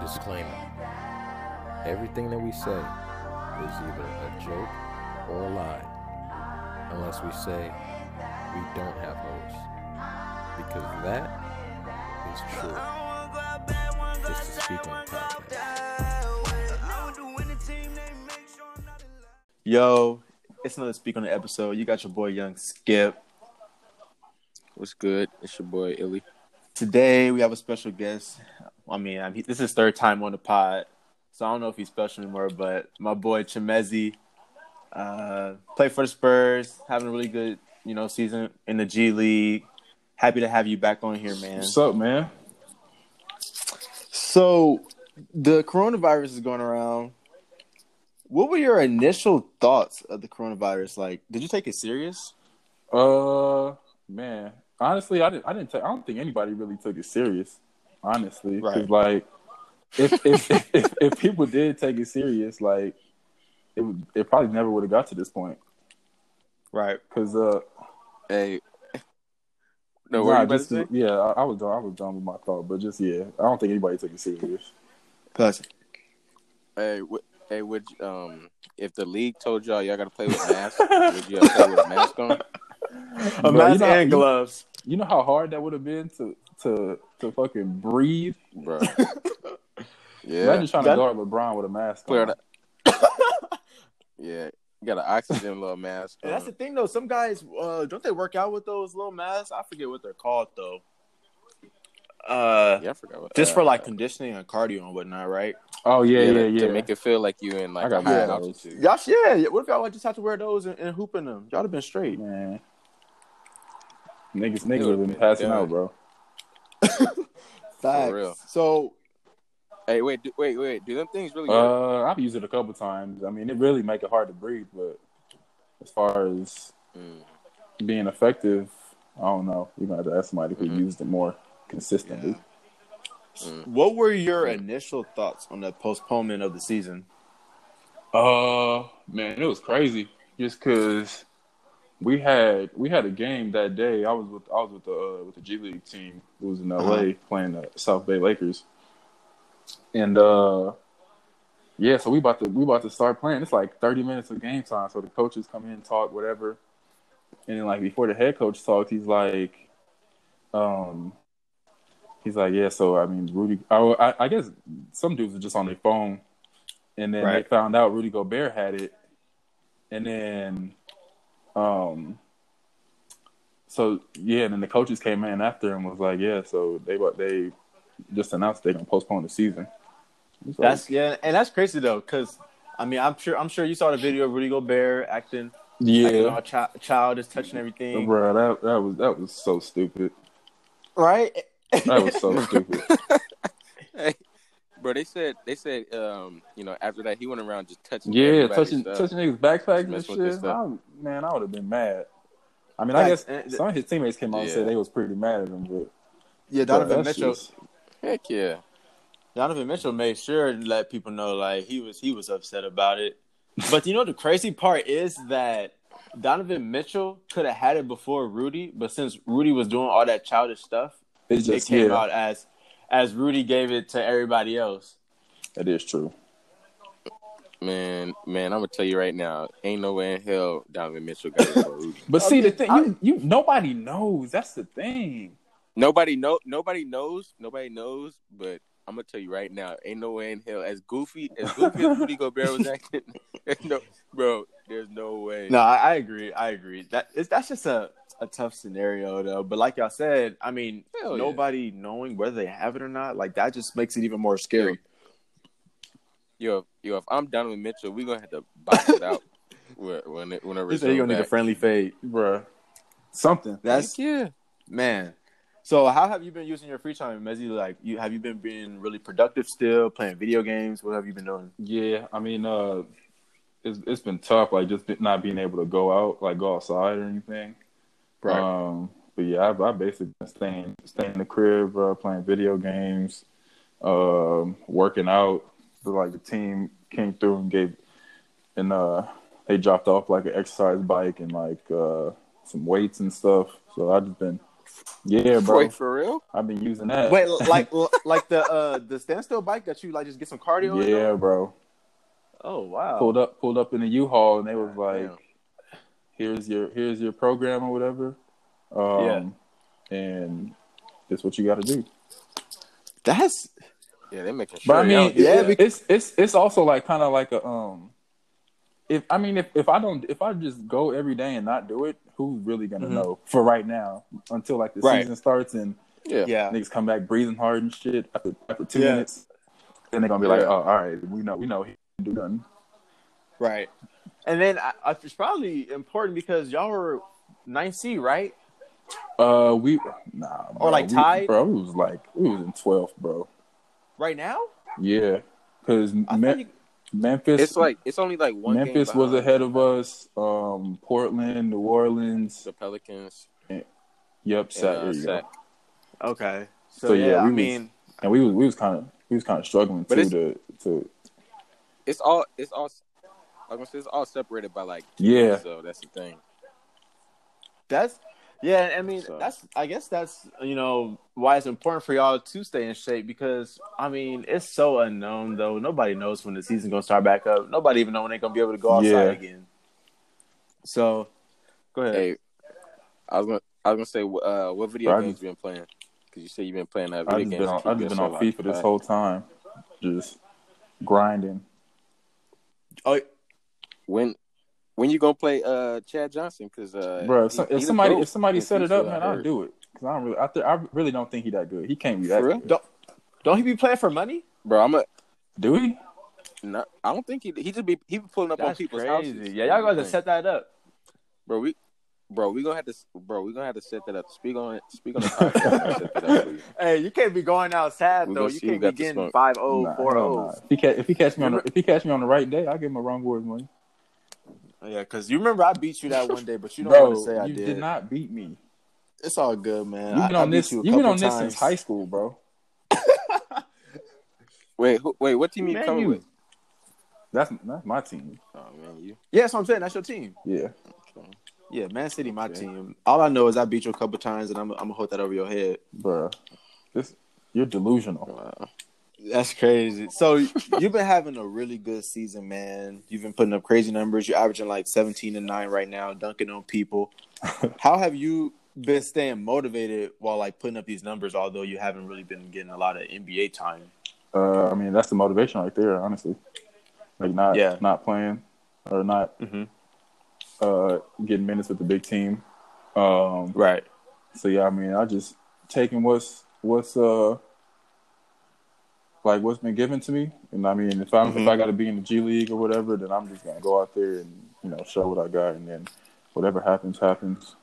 Disclaimer Everything that we say is either a joke or a lie, unless we say we don't have hosts. Because that is true. It's the Speak On podcast. Yo, it's another Speak on the episode. You got your boy Young Skip. What's good? It's your boy Illy. Today we have a special guest. I mean, I mean, this is third time on the pod, so I don't know if he's special anymore. But my boy Chimezie, uh, played for the Spurs, having a really good, you know, season in the G League. Happy to have you back on here, man. What's up, man? So, the coronavirus is going around. What were your initial thoughts of the coronavirus? Like, did you take it serious? Uh, man, honestly, I didn't. I didn't. Take, I don't think anybody really took it serious. Honestly, because Right. like, if if, if if if people did take it serious, like, it would, it probably never would have got to this point. Right. Because uh, Hey. No, nah, what you about to just yeah, I, I was done. I was done with my thought, but just yeah, I don't think anybody took it serious. Plus, Hey, what, hey, would um, if the league told y'all y'all got to play with masks, would you play with a mask on? a mask and gloves. You know how hard that would have been to to to fucking breathe. Bro. Yeah. Imagine trying That- to guard LeBron with a mask Clear on. that. yeah. You got an oxygen little mask. And that's the thing, though. Some guys uh, don't they work out with those little masks? I forget what they're called, though. Uh, yeah, I forgot what just uh, for like conditioning and cardio and whatnot, right? Oh yeah, yeah, to- yeah. To make it feel like you in I like got high those. altitude. Y'all, yeah. What if y'all just have to wear those and, and hoop in them? Y'all have been straight. Man. Niggas, niggas would've been been passing done. out, bro. Facts. real. So, Hey, wait, do, wait, wait. Do them things really work? Uh, I've used it a couple times. I mean, it really make it hard to breathe, but as far as Mm. being effective, I don't know. You're gonna have to ask somebody who Mhm. used it more consistently. Mm. what were your initial thoughts on the postponement of the season? Uh, man, it was crazy. Just cause we had we had a game that day. I was with I was with the uh, with the G League team who was in LA Uh-huh. playing the South Bay Lakers, and uh, yeah, so we about to we about to start playing. It's like thirty minutes of game time. So the coaches come in talk whatever, and then like before the head coach talks, he's like, um. He's like, yeah. So I mean, Rudy. I, I, I guess some dudes are just on their phone, and then Right. they found out Rudy Gobert had it, and then, um, so yeah, and then the coaches came in after and was like, yeah. So they what they just announced they're gonna postpone the season. It's like, That's yeah, and that's crazy though, because I mean, I'm sure I'm sure you saw the video of Rudy Gobert acting, acting yeah, all chi- childish, touching everything, bro. That that was that was so stupid. right? That was so stupid. Hey, bro, they said they said um, you know, after that he went around just touching Yeah, touching stuff. touching niggas backpacks and Messing with their shit. stuff. I, man, I would have been mad. I mean, I Facts. guess And- some of his teammates came out and said they was pretty mad at him, but yeah, Donovan Mitchell. just- Heck yeah. Donovan Mitchell made sure to let people know like he was he was upset about it. But you know the crazy part is that Donovan Mitchell could have had it before Rudy, but since Rudy was doing all that childish stuff, it's just it came yeah, out as as Rudy gave it to everybody else. that is true. Man, man, I'm gonna tell you right now, ain't no way in hell Donovan Mitchell got it for Rudy. But see, the thing, you, you nobody knows. That's the thing. Nobody know nobody knows, nobody knows, but I'm gonna tell you right now, ain't no way in hell as goofy as goofy as Rudy Gobert was acting. no, bro, there's no way. No, I, I agree. I agree. That that's just a, a tough scenario though. But like y'all said, I mean, Hell yeah. nobody knowing whether they have it or not, like that just makes it even more scary. Yo, yo, if I'm done with Mitchell, we're gonna have to box it out when when it, when it you're gonna need a friendly fade. Bruh. Something. That's Heck yeah. man. So how have you been using your free time, Mezi? Like you have you been being really productive still, playing video games? What have you been doing? Yeah, I mean, uh, it's it's been tough, like just not being able to go out, like go outside or anything. Um, but yeah, I, I basically been staying staying in the crib, uh, playing video games, um, working out. So, like the team came through and gave, and uh, they dropped off like an exercise bike and like uh, some weights and stuff. So I just been Yeah, bro. Wait, for real? I've been using that. Wait, like like the uh the standstill bike that you like just get some cardio. yeah, on? bro. Oh wow. Pulled up, pulled up in the U-Haul, and they was like, Damn. "Here's your, here's your program or whatever." Um, and this what you got to do. That's Yeah, they're making But. I mean, y'all- yeah, it- it's it's it's also like kind of like a um. If I mean, if, if I don't, if I just go every day and not do it, who's really gonna Mhm. know for right now until like the Right. season starts and yeah. yeah. niggas come back breathing hard and shit after after two Yeah. minutes, then they're gonna be like, Yeah. oh, all right, we know, we know he can do nothing. Right. And then I, I, it's probably important because y'all were ninth seed, right? Uh, we nah, Or, bro, like, we- tied? bro. It was like we was in twelfth, bro. Right now? Yeah, because I thought you, Memphis, It's like it's only like one. game Memphis was ahead of us. Um, Portland, New Orleans. the Pelicans. Yep, and, uh, there you go. Sac. okay. So, So, yeah, yeah, we I was- mean, And we was we was kind of we was kind of struggling But too to to It's all it's all. Like I said, it's all separated by like. Yeah. So that's the thing. that's yeah. I mean, So- that's I guess that's you know why it's important for y'all to stay in shape because I mean it's so unknown though. Nobody knows when the season's gonna start back up. Nobody even know when they're gonna be able to go outside Yeah. again. So, go ahead. Hey, I was gonna I was gonna say uh, what video Bro, games just- you been playing? Because you said you've been playing that I video just games. been on I keep just been yourself on FIFA this whole time, just grinding. Oh, When when you gonna play uh Chad Johnson? Because uh, Bro, if, he- some, if somebody if somebody set it up, I man, I'll do it. Cause I don't really I, th- I really don't think he that good. He can't be that For real? good. don't don't he be playing for money? Bro, I'm a. Do he? No, I don't think he he just be he be pulling up on people's crazy. houses. Yeah, y'all got to set that up. Bro, we bro we gonna have to bro we gonna have to set that up. Speak on it. Speak on the podcast. set that up. Hey, you can't be going outside We though. You can't be got the getting smoke. five oh Nah, four hell oh. nah. If he catch if he catch me on the, if he catch me on the right day, I'll give him a wrong word money. Yeah, because you remember I beat you that one day, but you don't Bro, want to say I did. you did. did. not beat me. It's all good, man. You've been I, I on beat this. You a You've been couple on this since high school, bro. Wait, who, wait, what team you Man, coming you- with? That's that's my team. Oh man, you. Yeah, that's what I'm saying. That's your team. Yeah. Yeah, Man City, my Okay. team. All I know is I beat you a couple times, and I'm, I'm gonna hold that over your head. Bruh. This you're delusional. Uh, That's crazy. So you've been having a really good season, man. You've been putting up crazy numbers. You're averaging like 17 and nine right now, dunking on people. How have you been staying motivated while like putting up these numbers? Although you haven't really been getting a lot of NBA time. Uh, I mean, that's the motivation right there, honestly. Like not Yeah. not playing or not Mm-hmm. uh getting minutes with the big team. Um Right. so yeah, I mean I just taking what's what's uh like what's been given to me. And I mean if I'm if Mhm. I gotta be in the G League or whatever, then I'm just gonna go out there and, you know, show what I got and then whatever happens, happens.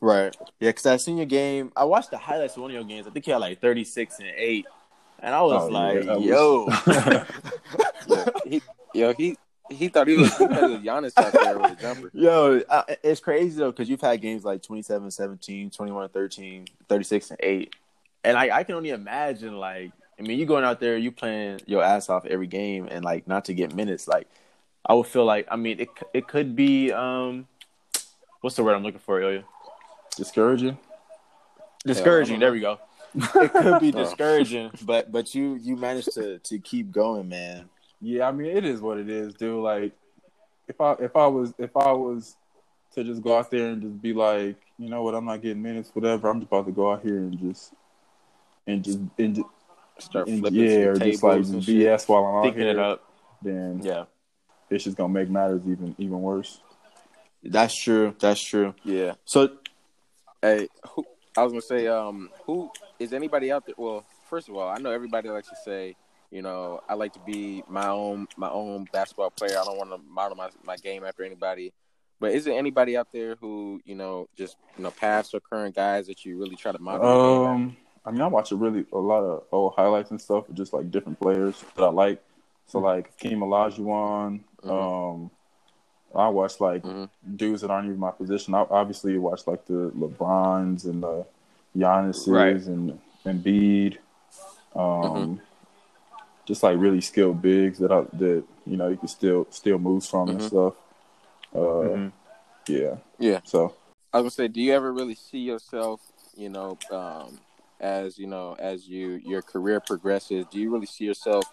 Right. Yeah, because I seen your game. I watched the highlights of one of your games. I think you had like 36 and 8. And I was Oh, yeah, like, was- yo. yeah, he, yo, he he thought he was he thought he was Giannis out there with a jumper. Yo, uh, it's crazy though because you've had games like 27 17, 21 13, 36 and 8. And I, I can only imagine, like, I mean, you going out there, you playing your ass off every game and, like, not to get minutes. Like, I would feel like, I mean, it it could be, um, what's the word I'm looking for, Ilya? Discouraging. Discouraging. Yeah, there we go. It could be discouraging, but but you you managed to to keep going, man. Yeah, I mean it is what it is, dude. Like if I if I was if I was to just go out there and just be like, you know what, I'm not getting minutes, whatever. I'm just about to go out here and just and just and, ju- Start flipping yeah, some or just like tables and just shit. BS while I'm out here. it up. Then Yeah. it's just gonna make matters even even worse. That's true. That's true. Yeah. So Hey, who, I was gonna say, um, who is anybody out there? Well, first of all, I know everybody likes to say, you know, I like to be my own my own basketball player. I don't want to model my, my game after anybody. But is there anybody out there who you know just you know past or current guys that you really try to model? your game after? Um, I mean, I watch a really a lot of old highlights and stuff, just like different players that I like. So like Keem Olajuwon. Um, I watch like Mhm. dudes that aren't even my position. I obviously watch like the LeBrons and the Giannis's Right. and and Bede. Um, Mhm. just like really skilled bigs that I that you know you can still still move from and Mhm. stuff. Uh, yeah, Yeah. So I was gonna say, do you ever really see yourself you know, um, as you know, as you your career progresses, do you really see yourself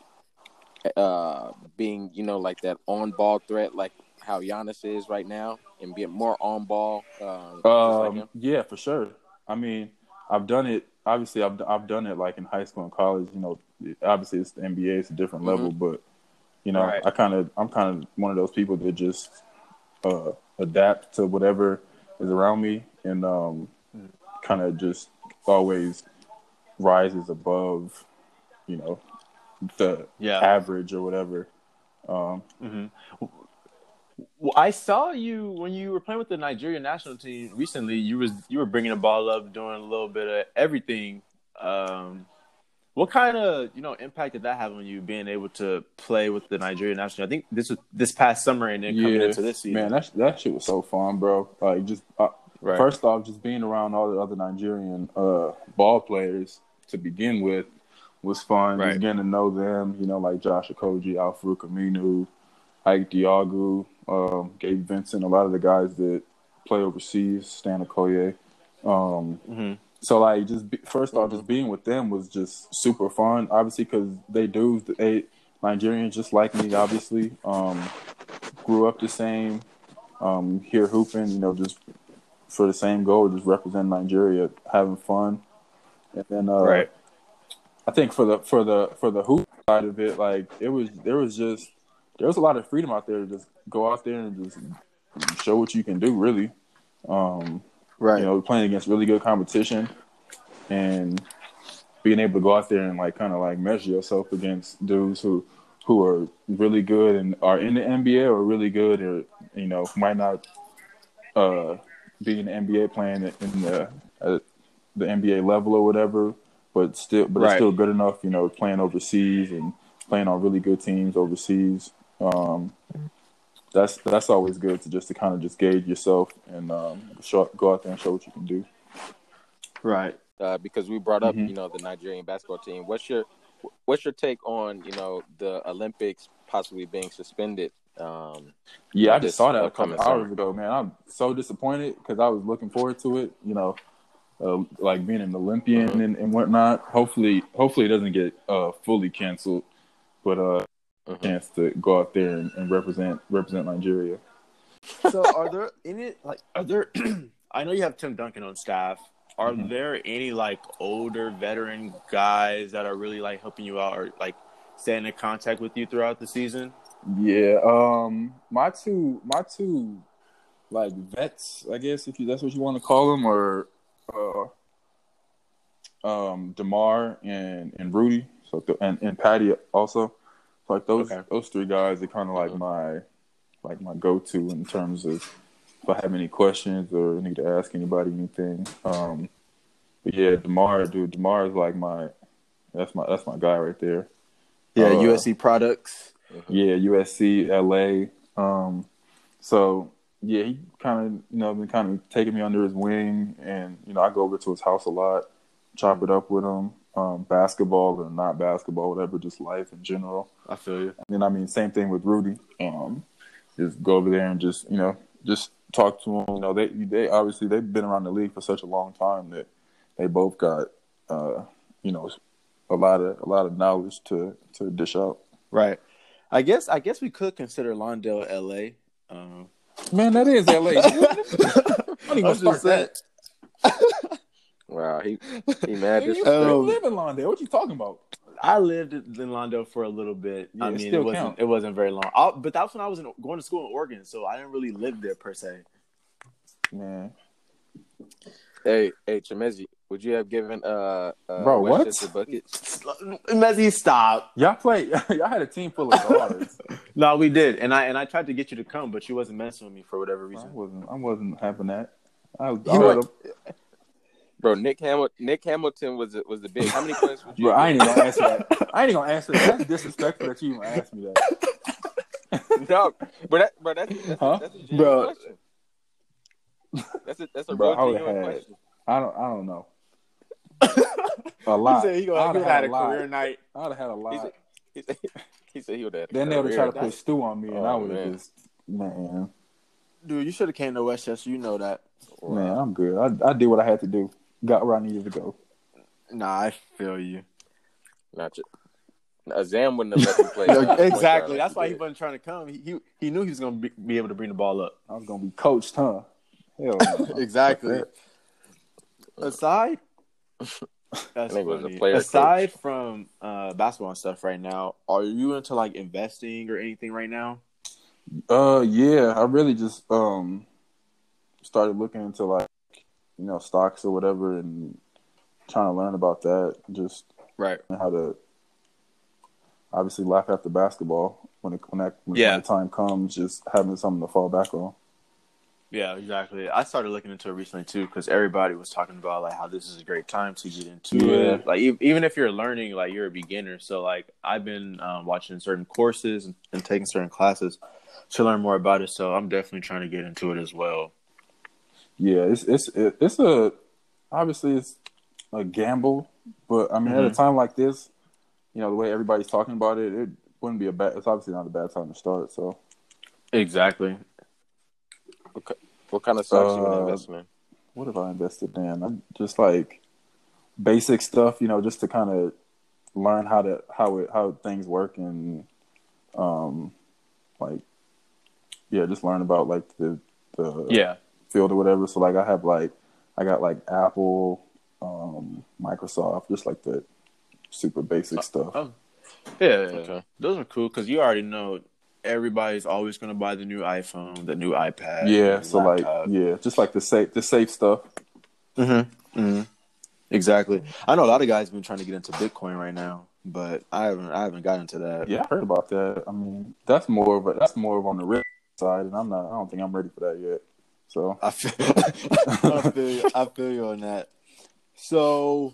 uh, being, you know, like that on ball threat, like how Giannis is right now, and being more on ball? Uh, just like Um, yeah, for sure. I mean, I've done it. Obviously, I've I've done it like in high school and college. You know, obviously it's the NBA, it's a different Mhm. level, but you know, Right. I kind of I'm kind of one of those people that just uh, adapt to whatever is around me, and um, kind of just always rises above, you know, the Yeah. average or whatever. Um, hmm Well, I saw you when you were playing with the Nigerian national team recently. You was you were bringing the ball up, doing a little bit of everything. Um, what kind of you know impact did that have on you being able to play with the Nigerian national? I think this was this past summer and then coming yeah, into this season. man, that that shit was so fun, bro. Like just uh, right. First off, just being around all the other Nigerian uh, ball players to begin with was fun. Right. Just getting to know them, you know, like Josh Okogie, Alfred Aminu, Ike Diogu, um, Gabe Vincent, a lot of the guys that play overseas, Stan Okoye. Um, hmm so like just be, 1st off, just being with them was just super fun. Obviously, because they do they Nigerians just like me. Obviously, um, grew up the same. Um, here hooping, you know, just for the same goal, just represent Nigeria, having fun. And then, uh, Right. I think for the for the for the hoop side of it, like it was there was just there was a lot of freedom out there to just go out there and just show what you can do. Really, um, Right. you know, playing against really good competition and being able to go out there and like kind of like measure yourself against dudes who who are really good and are in the NBA or really good or you know might not uh, be in the NBA playing in the the NBA level or whatever, but still but Right. it's still good enough. You know, playing overseas and playing on really good teams overseas. Um, that's that's always good to just to kind of just gauge yourself and um, show, go out there and show what you can do. Right. uh, because we brought up, Mhm. you know, the Nigerian basketball team. What's your what's your take on, you know, the Olympics possibly being suspended? Um, Yeah, I just saw that a couple hours ago, man. I'm so disappointed because I was looking forward to it. You know, uh, like being an Olympian Mhm. and, and whatnot. Hopefully, hopefully it doesn't get uh, fully canceled, but uh, mhm. chance to go out there and, and represent represent Nigeria. So, are there any like are there? I know you have Tim Duncan on staff. Are Mhm. there any like older veteran guys that are really like helping you out or like staying in contact with you throughout the season? Yeah, um, my two, my two, like vets, I guess if you that's what you want to call them, or uh, um, Demar and and Rudy, so th- and and Patty also. So like those Okay. those three guys are kind of like my like my go to in terms of if I have any questions or need to ask anybody anything. Um, but yeah, Demar, dude, Demar is like my that's my that's my guy right there. Yeah, Uh, USC products. Yeah, USC, LA. Um, so yeah, he kind of you know been kind of taking me under his wing, and you know I go over to his house a lot, chop it up with him. Um, basketball or not basketball, whatever, just life in general. I feel you. And then I mean, same thing with Rudy. Um, just go over there and just you know just talk to him. You know, they they obviously they've been around the league for such a long time that they both got uh, you know a lot of a lot of knowledge to to dish out. Right. I guess I guess we could consider Lawndale LA. Um, Man, that is LA. I even was just saying. start Wow, he he mad. you, This, you Um, live in Lawndale. What you talking about? I lived in Lawndale for a little bit. Yeah, I mean, it still wasn't count. it wasn't very long. I, but that's when I was in, going to school in Oregon, so I didn't really live there per se. Man, hey, hey, Chimezie, would you have given uh, uh Bro, what? Westchester bucket? Messi, stop. y'all play. y'all had a team full of guards. No, we did, and I and I tried to get you to come, but you wasn't messing with me for whatever reason. I reason. wasn't. I wasn't having that. I, was- I You was Bro, Nick Hamilton, Nick Hamilton was the- was the big. How many points would you? Bro, I ain't even gonna answer that. I ain't even gonna answer that. That's disrespectful that you even asked me that. no, but that, but that's that's, Huh? a, that's a genuine Bro. question. That's a that's a Bro, real genuine had- question. I don't. I don't know. A lot. He said he I'd gonna have he had had a a lot. career night. I'd have had a He lot. said, he said, he said he would have. Then they would have tried to put That's- stew on me, and Oh, I would have man. just man, Dude, you should have came to Westchester. You know that. man, I'm good. I, I did what I had to do. got where I needed to go. Nah, I feel you. Not just, uh, Zam wouldn't have let him play. exactly. That's why he wasn't trying to come. He he, he knew he was gonna be, be able to bring the ball up. I was gonna be coached, huh? Hell. Exactly. Aside, that's think it was a player Aside from uh, basketball and stuff, right now, are you into like investing or anything right now? Uh, yeah, I really just um started looking into like you know stocks or whatever, and trying to learn about that. Just Right. how to obviously laugh after basketball when it when that when Yeah. the time comes. Just having something to fall back on. Yeah, exactly. I started looking into it recently too because everybody was talking about like how this is a great time to get into Yeah. it. Like even if you're learning, like you're a beginner. So like I've been um, watching certain courses and, and taking certain classes to learn more about it. So I'm definitely trying to get into it as well. Yeah, it's it's it's a obviously it's a gamble, but I mean at a Mhm. time like this, you know the way everybody's talking about it, it wouldn't be a bad. It's obviously not a bad time to start. So Exactly. What kind of stocks you been Uh, investing in? what have I invested in? I'm just like basic stuff, you know, just to kind of learn how to how it how things work and um like yeah, just learn about like the the Yeah. field or whatever. So like I have like I got like Apple, um, Microsoft, just like the super basic stuff. Oh. Yeah, yeah, yeah. Okay. those are cool because you already know everybody's always going to buy the new iPhone, the new iPad. yeah, so like yeah, just like the safe the safe stuff. Mm-hmm. mm-hmm. Exactly. I know a lot of guys have been trying to get into Bitcoin right now, but I haven't. I haven't gotten into that. Yeah, I heard about that. I mean, that's more of a that's more of on the risk side, and I'm not. I don't think I'm ready for that yet. So I feel. I feel. You, I feel you on that. So,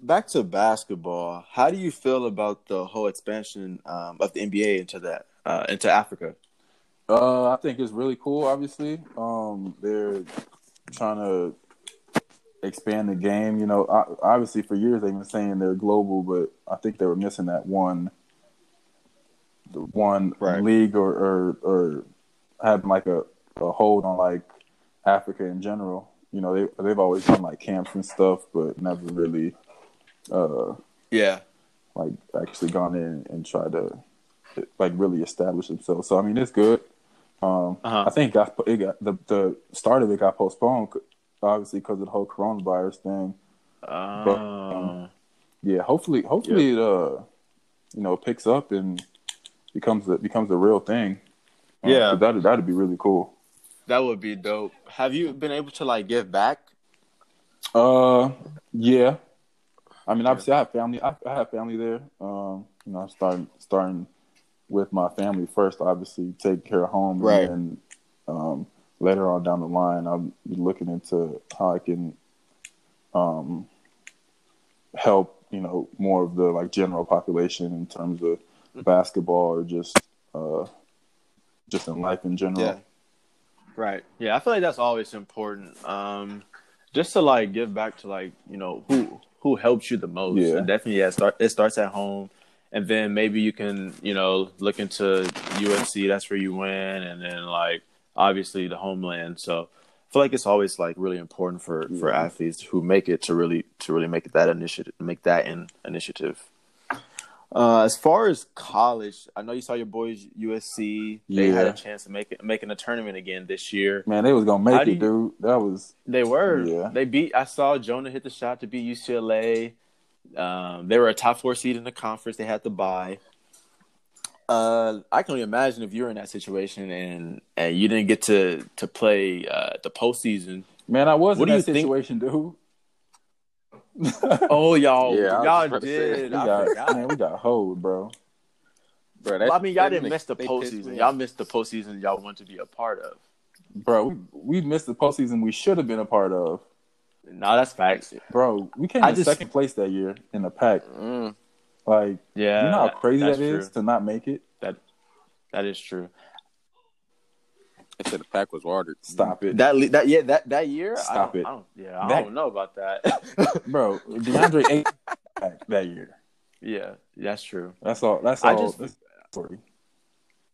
back to basketball. How do you feel about the whole expansion um, of the NBA into that uh, into Africa? uh, I think it's really cool. Obviously, um, they're trying to expand the game. You know, obviously for years they've been saying they're global, but I think they were missing that one, the one Right. league or, or or having like a, a hold on like Africa in general. You know, they they've always done like camps and stuff, but never really uh Yeah. like actually gone in and tried to like really establish themselves. So I mean, it's good. Um, Uh-huh. I think got it got the the start of it got postponed, obviously because of the whole coronavirus thing. Um, Yeah, hopefully, hopefully it uh, you know, picks up and becomes a, becomes a real thing. Uh, Yeah. that that'd be really cool. that would be dope. Have you been able to like give back? Uh, yeah. I mean, obviously, I have family. I, I have family there. Um, you know, I'm starting starting with my family first. Obviously, take care of home, Right. And um, later on down the line, I'll be looking into how I can, um, help. You know, more of the like general population in terms of basketball or just, uh, just in life in general. Yeah. Right. Yeah, I feel like that's always important. Um, just to like give back to like you know who who helps you the most. Yeah. And definitely, yeah, start it starts at home, and then maybe you can you know look into USC. That's where you win, and then like obviously the homeland. So I feel like it's always like really important for for athletes who make it to really to really make that initiative, make that an initiative. Uh, as far as college, I know you saw your boys USC. They had a chance to make it making a tournament again this year. Man, they was gonna make How it, you- dude. That was They were. Yeah. They beat. I saw Jonah hit the shot to beat UCLA. Um, they were a top four seed in the conference. They had to buy. Uh, I can only imagine if you were in that situation and and you didn't get to to play uh, the postseason. man. I was What in do that you think- situation, dude. Oh, y'all, Yeah, y'all about to say, did. we I got forgot. man, we got hold, bro. Bro, Well, I mean, y'all didn't makes- miss the postseason. me Y'all missed the postseason. Y'all want to be a part of. Bro, we, we missed the postseason we should have been a part of. No, that's facts. Bro, we came I in just- second place that year in the Pac. Mm. Like, Yeah, you know how crazy that's that is true. to not make it? That that is true. They said the Pac was watered. Stop it. That le- that yeah that that year. Stop I it. I don't, yeah, I That- don't know about that. Bro, DeAndre ate Pac that year. yeah, that's true. That's all. That's I all. just- that's story.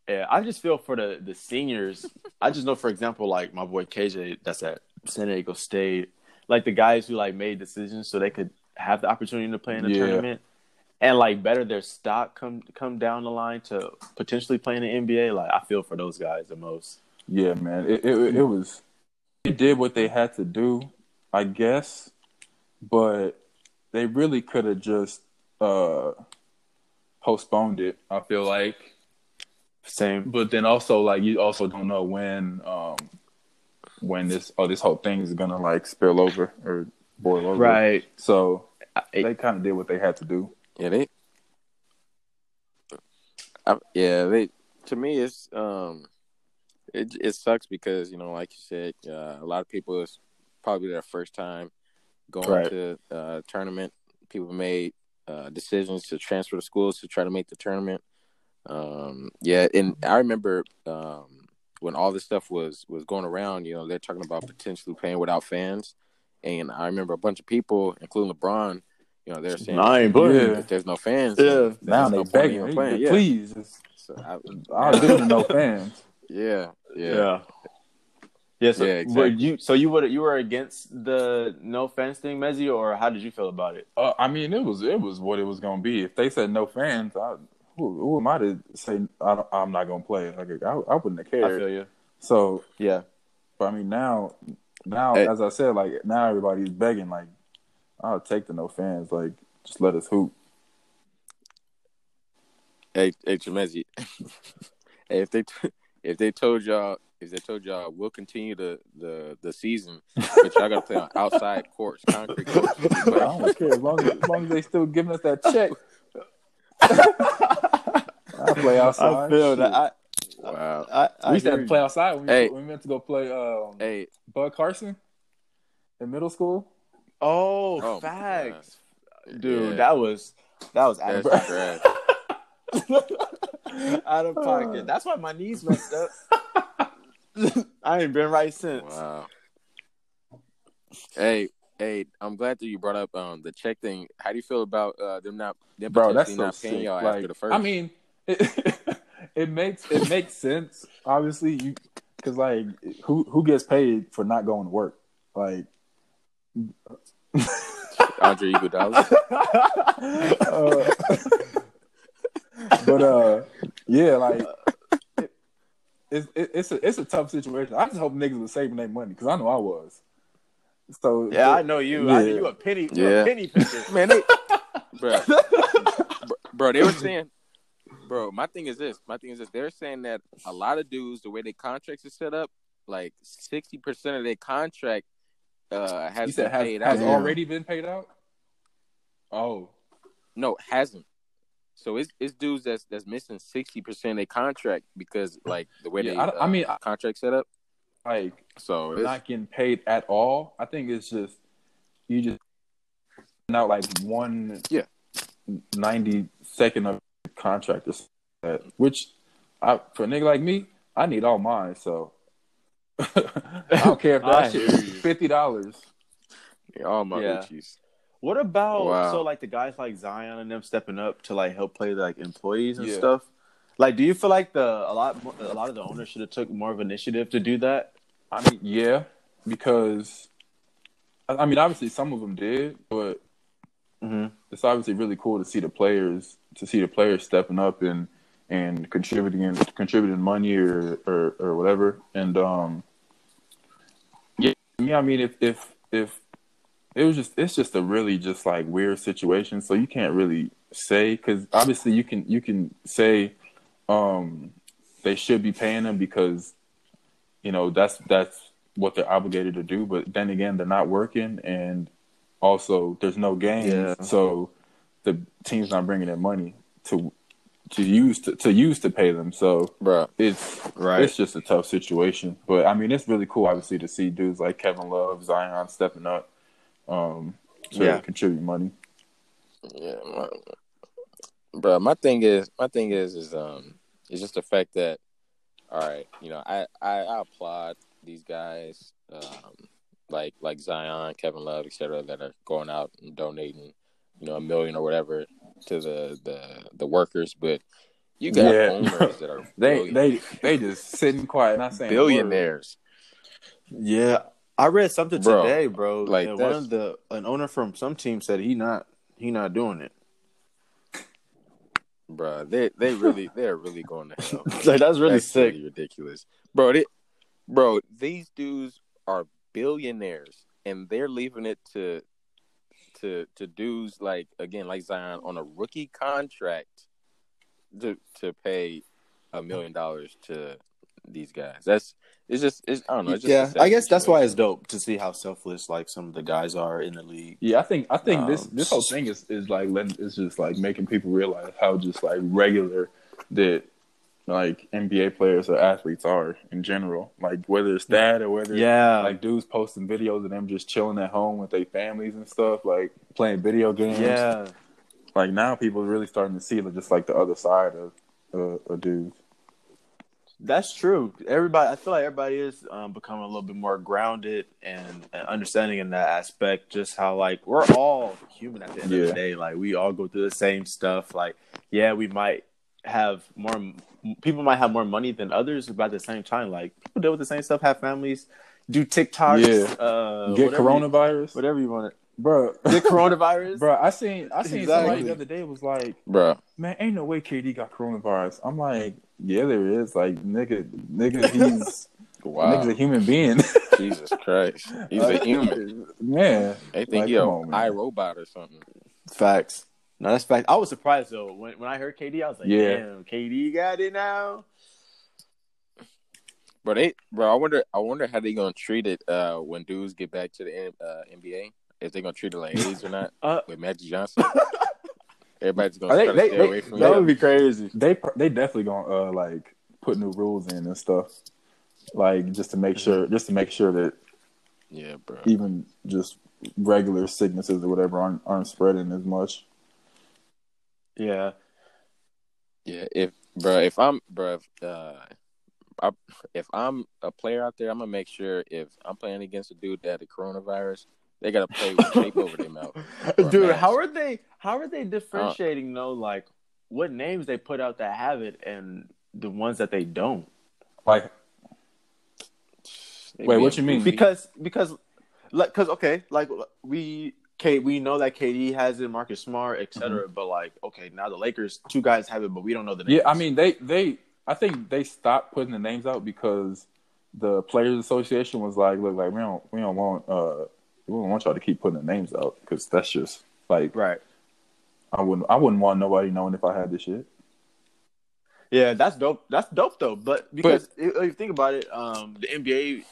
Yeah, I just feel for the the seniors. I just know, for example, like my boy KJ, that's at San Diego State. Like the guys who like made decisions so they could have the opportunity to play in the Yeah. tournament and like better their stock come come down the line to potentially play in the NBA. Like I feel for those guys the most. Yeah, man. It, it it was it did what they had to do, I guess, but they really could have just uh postponed it. I feel like, Same. but then also like you also don't know when um when this oh this whole thing is gonna like spill over or boil over. Right. So I- they kind of did what they had to do. Yeah, they. I, yeah, they. To me, it's um, it it sucks because you know, like you said, uh, a lot of people it's probably their first time going Right. to uh, tournament. People made uh, decisions to transfer to schools to try to make the tournament. Um, yeah, and I remember um, when all this stuff was was going around. You know, they're talking about potentially playing without fans, and I remember a bunch of people, including LeBron. You know, they're saying I ain't playing. Yeah. if there's no fans, Yeah. Now there's they no point begging, even They- playing. Yeah. please. So I, I'll do to no fans. yeah, yeah, Yeah. Yeah. So Yeah, were exactly. you so you would you were against the no fans thing, Mezi, or how did you feel about it? Uh, I mean, it was it was what it was gonna be. If they said no fans, I, who, who am I to say I don't, I'm not gonna play? Like I, I wouldn't have I feel you. So, Yeah. but I mean, now, now Hey. as I said, like now everybody's begging. Like I'll take the no fans. Like just let us hoop. Hey, hey, Tremezzi. hey, if they if they told y'all if they told y'all we'll continue the the the season, but y'all gotta play on outside courts, concrete courts. But I don't care as long as, as long as they still giving us that check. I play outside. I feel that. I, Wow. I, I we used to have to play outside when we, Hey. when we meant to go play um, Hey, Bud Carson in middle school. Oh, Oh, facts, dude. Yeah. That was that was out of that's pocket. out of pocket. That's why my knees messed up. I ain't been right since. Wow. Hey, hey, I'm glad that you brought up um the check thing. How do you feel about uh them not them bro that's potentially so not paying sick. y'all like, after the first? i mean it, it makes it makes sense obviously you because like who who gets paid for not going to work like Andre Iguodala. uh, but uh yeah like it, it's it, it's a it's a tough situation i just hope niggas was saving their money because i know i was so Yeah, I know you. I know Yeah. you a penny. Yeah. a penny picker. Man, they, bro, bro, they were saying, bro. My thing is this. My thing is this. They're saying that a lot of dudes, the way their contracts are set up, like sixty percent of their contract uh has been has, paid has out. already been paid out oh No, hasn't. So it's it's dudes that's that's missing sixty percent of their contract because like the way Yeah, they I- I uh, mean, I- contract set up. like So it's, not getting paid at all. I think it's just you just now like one Yeah. ninety second of contract or something that, which I for a nigga like me, I need all mine. So I don't care if I that shit is fifty dollars. yeah, all my Yeah. Uchis. What about Wow. so like the guys like Zion and them stepping up to like help play like employees and Yeah. stuff? Like, do you feel like the a lot a lot of the owners should have took more of initiative to do that? I mean, yeah, because I I mean, obviously some of them did, but Mm-hmm. it's obviously really cool to see the players to see the players stepping up and and contributing contributing money or or, or whatever. And um yeah, yeah, I mean if if if it was just it's just a really just like weird situation, so you can't really say cuz obviously you can you can say um they should be paying them because you know that's that's what they're obligated to do, but then again they're not working and also there's no games, Yeah. so the team's not bringing in money to to use to, to use to pay them. So bro. it's Right. it's just a tough situation. But I mean, it's really cool, obviously, to see dudes like Kevin Love, Zion stepping up um, to Yeah. contribute money. Yeah, my, bro. My thing is, my thing is, is um, it's just the fact that, all right, you know, I I, I applaud these guys, um, like like Zion, Kevin Love, etc., that are going out and donating, you know, a million or whatever to the the the workers, but you got Yeah. owners that are They they they just sitting quiet, not saying a word. billionaires. Yeah, I read something Bro, today, bro. like, and one of the an owner from some team said he not he not doing it. Bro, they they really they're really going to hell. like that's really That's sick. really ridiculous, bro. They, bro, these dudes are billionaires, and they're leaving it to to to dudes like again like Zion on a rookie contract to to pay a million dollars to these guys. That's it's just it's, I don't know. It's just yeah, I guess that's why it's dope to see how selfless like some of the guys are in the league. Yeah, I think I think this Um, this whole thing is is like letting it's just like making people realize how just like regular that like NBA players or athletes are in general. Like whether it's that or whether Yeah, like dudes posting videos of them just chilling at home with their families and stuff, like playing video games. yeah, Like now people are really starting to see like, just like the other side of a dude. that's true. Everybody, I feel like everybody is um, becoming a little bit more grounded and, and understanding in that aspect. Just how like we're all human at the end of the day. Like we all go through the same stuff. Like yeah, we might have more. People might have more money than others, but at the same time, like people deal with the same stuff. Have families, do TikToks. Yeah. uh, Get whatever you- coronavirus, whatever you want. bro. Get coronavirus. Bro, I seen I seen Exactly. somebody the other day was like, bro, man, ain't no way KD got coronavirus. I'm like, yeah, there is. Like, nigga, nigga, he's wow, nigga's a human being. Jesus Christ, he's a human. man. They think Like, he a on, man. iRobot or something. Facts. No, that's fact. I was surprised though when when I heard KD. I was like, Yeah. damn, KD got it now. But they, bro, I wonder, I wonder how they gonna treat it uh, when dudes get back to the uh, NBA. If they gonna treat it like AIDS or not Uh, with Magic Johnson. Everybody's gonna They- try to they- stay they- away from that it. would be crazy. They they definitely gonna uh like put new rules in and stuff. Like just to make sure just to make sure that Yeah, bro. even just regular sicknesses or whatever aren't aren't spreading as much. Yeah. Yeah, if bro, if I'm bro, if, uh, I, if I'm a player out there, I'm gonna make sure if I'm playing against a dude that had the coronavirus, they gotta play with tape over their mouth. Dude, mask. how are they how are they differentiating though like what names they put out that have it and the ones that they don't? Like Wait, what you mean? Because because like cuz okay, like we K we know that KD has it, Marcus Smart, etc. But like, okay, now the Lakers, two guys have it, but we don't know the names. Yeah, I mean they they I think they stopped putting the names out because the players association was like, look, like we don't we don't want uh we don't want y'all to keep putting the names out because that's just like right. I wouldn't I wouldn't want nobody knowing if I had this shit. Yeah, that's dope. That's dope though. But because if if you think about it, um, the NBA,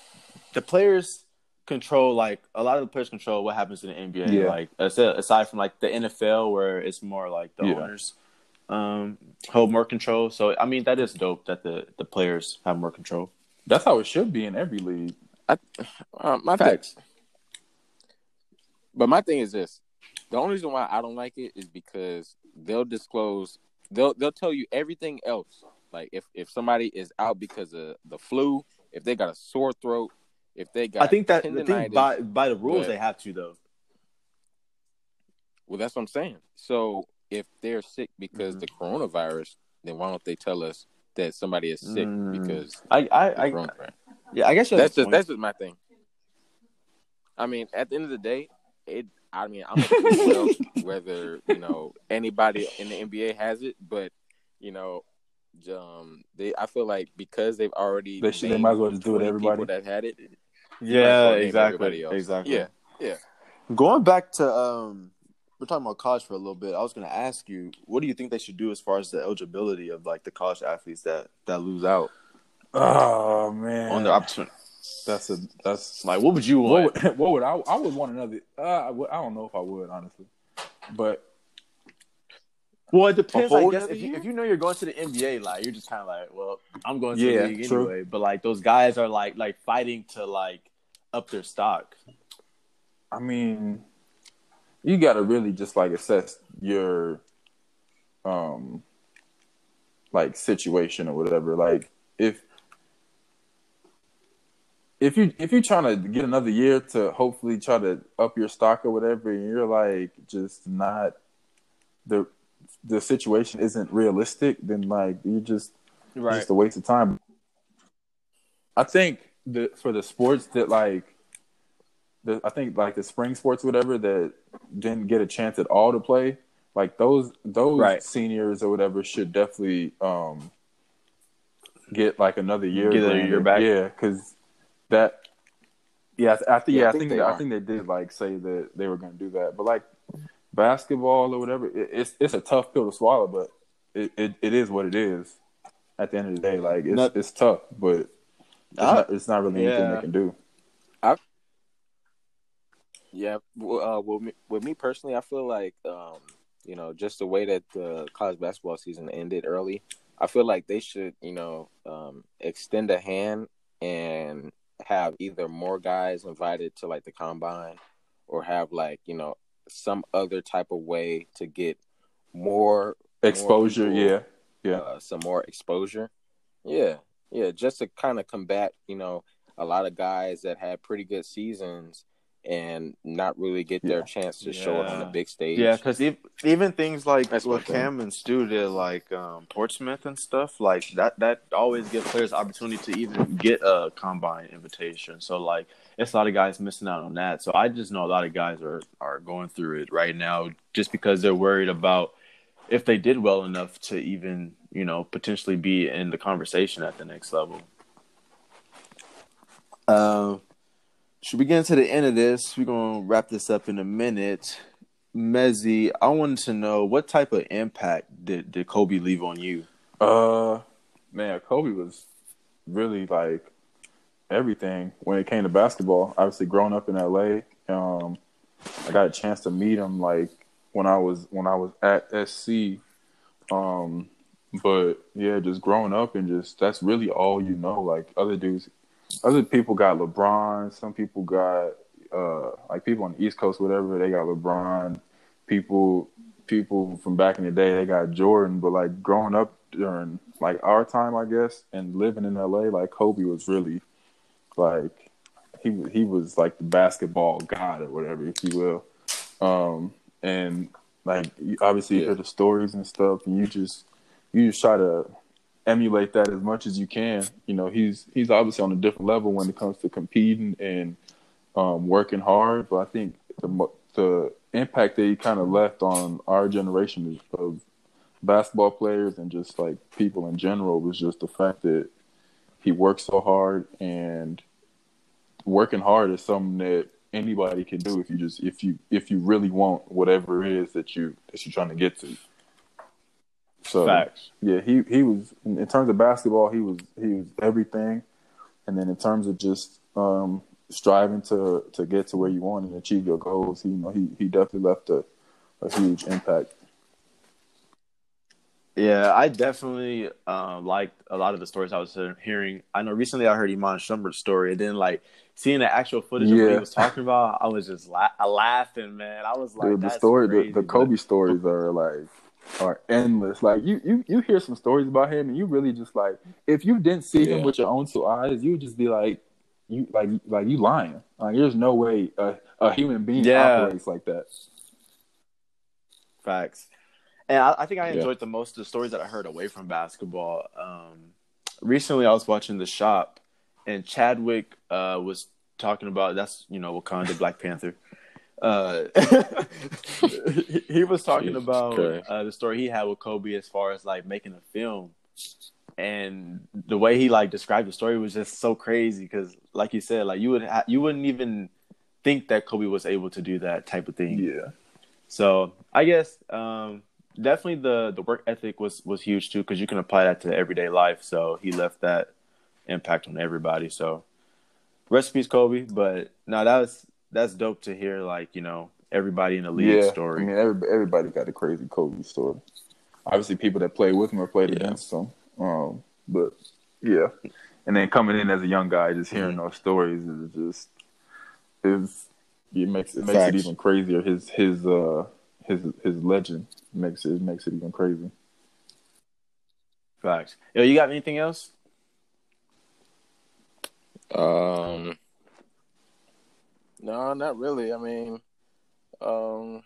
the players control like a lot of the players control what happens in the NBA. Yeah. Like aside aside from like the NFL where it's more like the Yeah. owners um hold more control. So I mean that is dope that the the players have more control. That's how it should be in every league. Uh, my Facts. thing, but my thing is this: the only reason why I don't like it is because they'll disclose, they'll they'll tell you everything else. Like if if somebody is out because of the flu, if they got a sore throat, if they got I think that the thing by by the rules but- they have to though. well, that's what I'm saying. So if they're sick because Mhm. the coronavirus, then why don't they tell us that somebody is sick Mm. because I I, the I coronavirus? yeah I guess that's just point. that's just my thing. I mean, at the end of the day, it. I mean, I'm whether you know anybody in the NBA has it, but you know, um, they. I feel like because they've already They should- they might as well just do it 20 everybody. that had it. you might as yeah, well exactly, else. exactly. Yeah, yeah. Going back to um, we're talking about college for a little bit. I was going to ask you, what do you think they should do as far as the eligibility of like the college athletes that that lose out Oh man, on the opportunity? that's a that's Like, what would you want? what would, what would I I would want another. Uh, I, would, I don't know if I would honestly, but well, it depends. I guess if you, if you know you're going to the NBA, like you're just kind of like, well, I'm going to Yeah, the league true. anyway. But like those guys are like like fighting to like up their stock. I mean, you got to really just like assess your, um, like situation or whatever. Like if if you if you're trying to get another year to hopefully try to up your stock or whatever, and you're like just not the the situation isn't realistic, then like you just it's just a waste of time. I think that for the sports that like the, I think like the spring sports, whatever, that didn't get a chance at all to play. Like those those Right. seniors or whatever should definitely um get like another year. Get a year back. Yeah, because that. Yeah, I, th- think. Yeah, Yeah, I I think think. they I think they did like say that they were going to do that, but like basketball or whatever, it, it's it's a tough pill to swallow, but it, it, it is what it is. At the end of the day, like it's Not- it's tough, but it's, Uh, not, it's not really anything they can do. I, Yeah, uh, with me, with me personally, I feel like um, you know just the way that the college basketball season ended early, I feel like they should you know um, extend a hand and have either more guys invited to like the combine, or have like you know some other type of way to get more Exposure, people, yeah, yeah. uh, some more exposure. Yeah, yeah, just to kind of combat, you know, a lot of guys that had pretty good seasons and not really get their Yeah. chance to show it on the big stage. Yeah, because even things like That's what one thing. Cam and Stu did, like um, Portsmouth and stuff, like that, that always gives players opportunity to even get a combine invitation. So like, it's a lot of guys missing out on that. So I just know a lot of guys are are going through it right now just because they're worried about if they did well enough to even you know potentially be in the conversation at the next level. Um, should we get into the end of this? We're gonna wrap this up in a minute. Mezi, I wanted to know what type of impact did, did Kobe leave on you? Uh, man, Kobe was really like everything when it came to basketball. Obviously, growing up in LA, um, I got a chance to meet him like when I was when I was at SC. Um, but yeah, just growing up and just that's really all you know. Like other dudes, other people got LeBron. Some people got uh like people on the East Coast, whatever. They got LeBron. People people from back in the day, they got Jordan. But like growing up during like our time, I guess, and living in LA, like Kobe was really like he he was like the basketball god or whatever, if you will. Um, and like obviously you hear the stories and stuff, and you just you just try to emulate that as much as you can. You know, he's he's obviously on a different level when it comes to competing and um, working hard. But I think the the impact that he kind of left on our generation of, basketball players and just like people in general was just the fact that he worked so hard and working hard is something that anybody can do if you just if you if you really want whatever it is that you that you're trying to get to. So Facts. yeah, he he was in terms of basketball, he was he was everything, and then in terms of just um, striving to to get to where you want and achieve your goals, he you know he he definitely left a a huge impact. Yeah, I definitely um, liked a lot of the stories I was hearing. I know recently I heard Iman Shumpert's story, and then like seeing the actual footage of what he was talking about, I was just la- laughing, man. I was like, Dude, the story, crazy, the, the but- Kobe stories are like are endless. Like you, you, you hear some stories about him, and you really just like if you didn't see him with your own two eyes, you would just be like, you like like you lying. Like there's no way a, a human being Yeah. operates like that. Facts. And I, I think I Yeah. enjoyed the most the stories that I heard away from basketball. Um, recently, I was watching The Shop, and Chadwick uh, was talking about that's you know Wakanda Black Panther. Uh, he- he was talking Jesus about uh, the story he had with Kobe as far as like making a film, and the way he like described the story was just so crazy because, like you said, like you would ha- you wouldn't even think that Kobe was able to do that type of thing. Yeah, So I guess um, definitely the the work ethic was was huge too because you can apply that to everyday life. So he left that impact on everybody. So recipes Kobe, but no, that was that's dope to hear. Like you know everybody in the league yeah. story. I mean, every, everybody got a crazy Kobe story. Obviously, people that played with him or played Yeah. against him. Um, but yeah, and then coming in as a young guy, just hearing Mm-hmm. those stories is just is it makes it makes Facts. it even crazier. His his uh his his legend makes it makes it even crazy. Facts. Yo, you got anything else? Um, no, not really. I mean, um,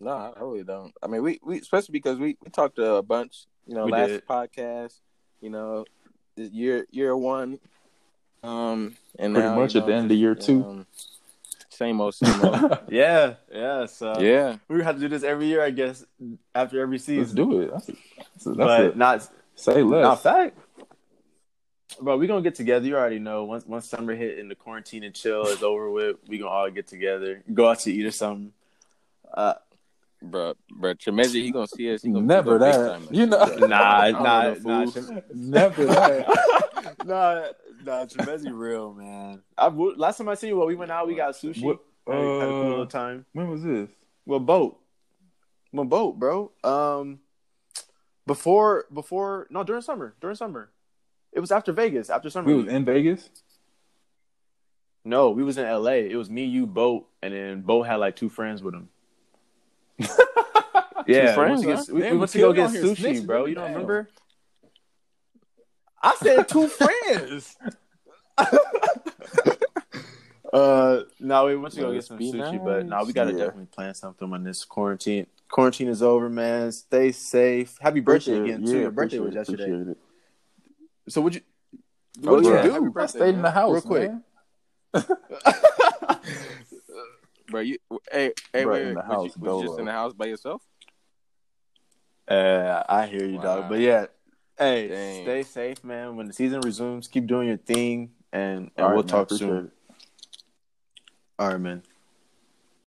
no, I really don't. I mean, we, we especially because we, we talked a bunch, you know, We last did. podcast, you know, this year year one, um, and Pretty now, much you at the end of year just, two. um, Same old, same old. Yeah, yeah. So yeah. we have to do this every year, I guess, after every season, Let's do it. That's, a, that's, that's but a, not say less. not fact. Bro, we gonna get together. You already know. Once once summer hit and the quarantine and chill is over with, we gonna all get together, go out to eat or something. Uh, Bro, bro, Chimezie, he gonna see us. He gonna Never gonna that. Us. You know, nah, I don't nah, nah, fool. Chem- never that. nah, nah. Chimezie real man. I last time I seen you, well, we went out. We got sushi. What, had, had a cool uh, little time. when was this? Well, boat. Well, boat, bro. Um, before before no during summer during summer, it was after Vegas after summer. We was in Vegas. no, we was in L.A. It was me, you, boat, and then boat had like two friends with him. yeah, friends, we went huh? to, get, we, Damn, we went to go get sushi, snitching, bro. You don't damn. remember? I said two friends. uh, no, we went to go get some be sushi, but now nice. we gotta Yeah. definitely plan something when this quarantine quarantine is over, man. Stay safe. Happy birthday Appreciate it. again too. Yeah, Your birthday was yesterday. it. So would you? Oh, What did yeah. you Happy do? birthday, I stayed in the house, Real quick. man. Bro, you hey hey Bro, wait, in the was, house, you, was you just in the house by yourself? Uh, I hear you, dog. But yeah, hey, Dang. stay safe, man. When the season resumes, keep doing your thing, and and All right, we'll man, talk soon. it. All right, man.